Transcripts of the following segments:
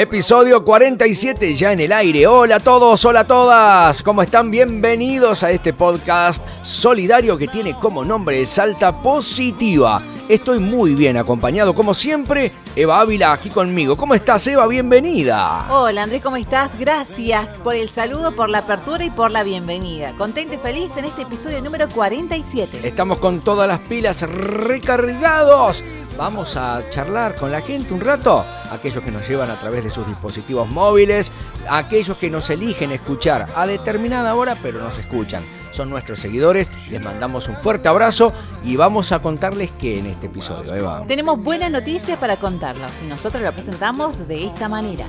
Episodio 47 ya en el aire. Hola a todos, hola a todas. ¿Cómo están? Bienvenidos a este podcast solidario que tiene como nombre Salta Positiva. Estoy muy bien acompañado, como siempre, Eva Ávila aquí conmigo. ¿Cómo estás, Eva? Bienvenida. Hola, Andrés, ¿cómo estás? Gracias por el saludo, por la apertura y por la bienvenida. Contente y feliz en este episodio número 47. Estamos con todas las pilas recargados. Vamos a charlar con la gente un rato. Aquellos que nos llevan a través de sus dispositivos móviles, aquellos que nos eligen escuchar a determinada hora, pero nos escuchan son nuestros seguidores. Les mandamos un fuerte abrazo y vamos a contarles que en este episodio, Eva. Tenemos buenas noticias para contarlos y nosotros lo presentamos de esta manera.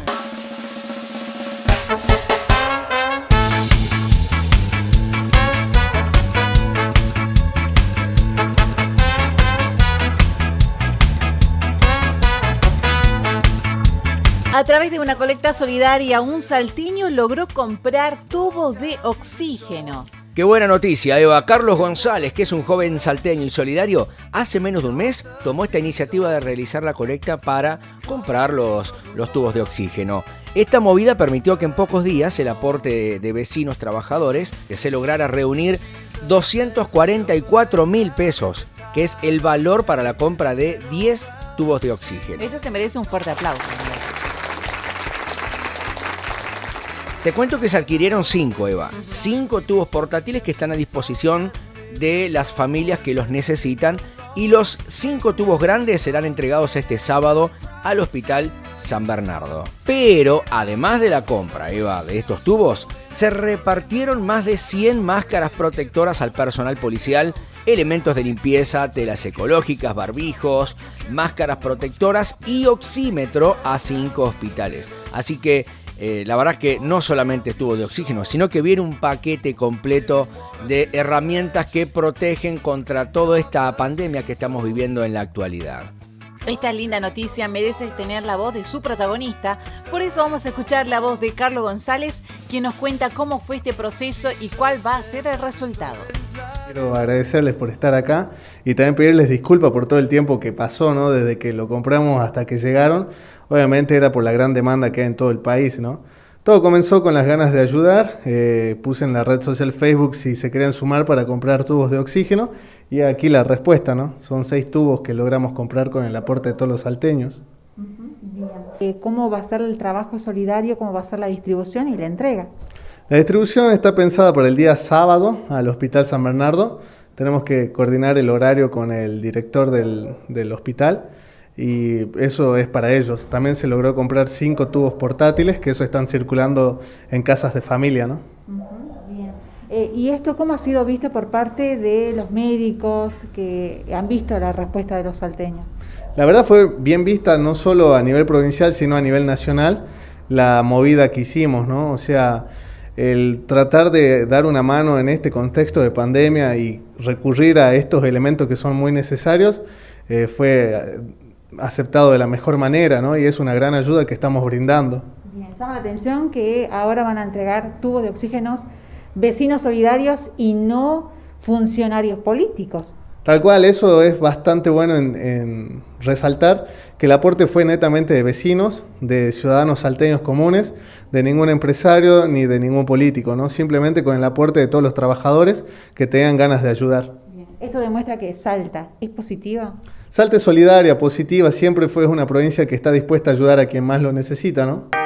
A través de una colecta solidaria, un saltiño logró comprar tubos de oxígeno. Qué buena noticia, Eva. Carlos González, que es un joven salteño y solidario, hace menos de un mes tomó esta iniciativa de realizar la colecta para comprar los, los tubos de oxígeno. Esta movida permitió que en pocos días el aporte de vecinos trabajadores que se lograra reunir 244 mil pesos, que es el valor para la compra de 10 tubos de oxígeno. Eso se merece un fuerte aplauso. Te cuento que se adquirieron cinco, Eva. Cinco tubos portátiles que están a disposición de las familias que los necesitan y los cinco tubos grandes serán entregados este sábado al Hospital San Bernardo. Pero además de la compra, Eva, de estos tubos, se repartieron más de 100 máscaras protectoras al personal policial, elementos de limpieza, telas ecológicas, barbijos, máscaras protectoras y oxímetro a cinco hospitales. Así que eh, la verdad es que no solamente estuvo de oxígeno, sino que viene un paquete completo de herramientas que protegen contra toda esta pandemia que estamos viviendo en la actualidad. Esta linda noticia merece tener la voz de su protagonista, por eso vamos a escuchar la voz de Carlos González, quien nos cuenta cómo fue este proceso y cuál va a ser el resultado. Quiero agradecerles por estar acá y también pedirles disculpas por todo el tiempo que pasó, ¿no? Desde que lo compramos hasta que llegaron Obviamente era por la gran demanda que hay en todo el país, ¿no? Todo comenzó con las ganas de ayudar. Eh, puse en la red social Facebook si se querían sumar para comprar tubos de oxígeno. Y aquí la respuesta, ¿no? Son seis tubos que logramos comprar con el aporte de todos los salteños. Eh, ¿Cómo va a ser el trabajo solidario? ¿Cómo va a ser la distribución y la entrega? La distribución está pensada para el día sábado al Hospital San Bernardo. Tenemos que coordinar el horario con el director del, del hospital y eso es para ellos. También se logró comprar cinco tubos portátiles, que eso están circulando en casas de familia, ¿no? bien. Eh, ¿Y esto cómo ha sido visto por parte de los médicos que han visto la respuesta de los salteños? La verdad fue bien vista no solo a nivel provincial, sino a nivel nacional, la movida que hicimos, ¿no? O sea, el tratar de dar una mano en este contexto de pandemia y recurrir a estos elementos que son muy necesarios, eh, fue aceptado de la mejor manera, ¿no? Y es una gran ayuda que estamos brindando. Bien, llama la atención que ahora van a entregar tubos de oxígenos vecinos solidarios y no funcionarios políticos. Tal cual, eso es bastante bueno en, resaltar que el aporte fue netamente de vecinos, de ciudadanos salteños comunes, de ningún empresario ni de ningún político, ¿no? Simplemente con el aporte de todos los trabajadores que tengan ganas de ayudar. Esto demuestra que Salta es positiva. Salte solidaria, positiva, siempre fue una provincia que está dispuesta a ayudar a quien más lo necesita, ¿no?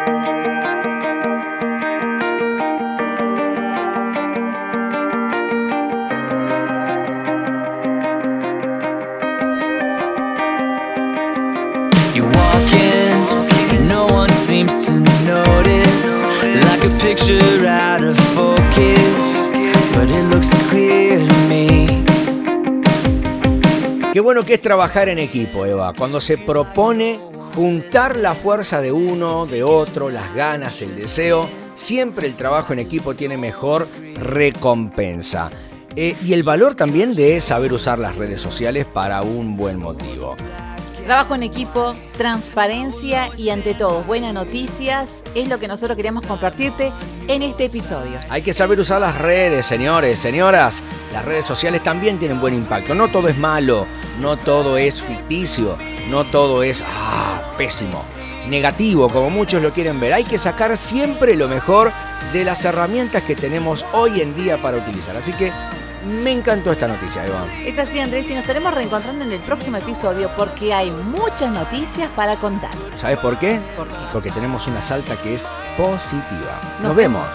Picture out of focus, but it looks clear to me. Qué bueno que es trabajar en equipo, Eva. Cuando se propone juntar la fuerza de uno, de otro, las ganas, el deseo, siempre el trabajo en equipo tiene mejor recompensa. Eh, y el valor también de saber usar las redes sociales para un buen motivo. Trabajo en equipo, transparencia y ante todo buenas noticias es lo que nosotros queremos compartirte en este episodio. Hay que saber usar las redes, señores, señoras. Las redes sociales también tienen buen impacto. No todo es malo, no todo es ficticio, no todo es ah, pésimo. negativo como muchos lo quieren ver. Hay que sacar siempre lo mejor de las herramientas que tenemos hoy en día para utilizar. Así que me encantó esta noticia, Eva. Es así, Andrés, y nos estaremos reencontrando en el próximo episodio porque hay muchas noticias para contar. ¿Sabes por qué? ¿Por qué? Porque tenemos una salta que es positiva. Nos Nos vemos.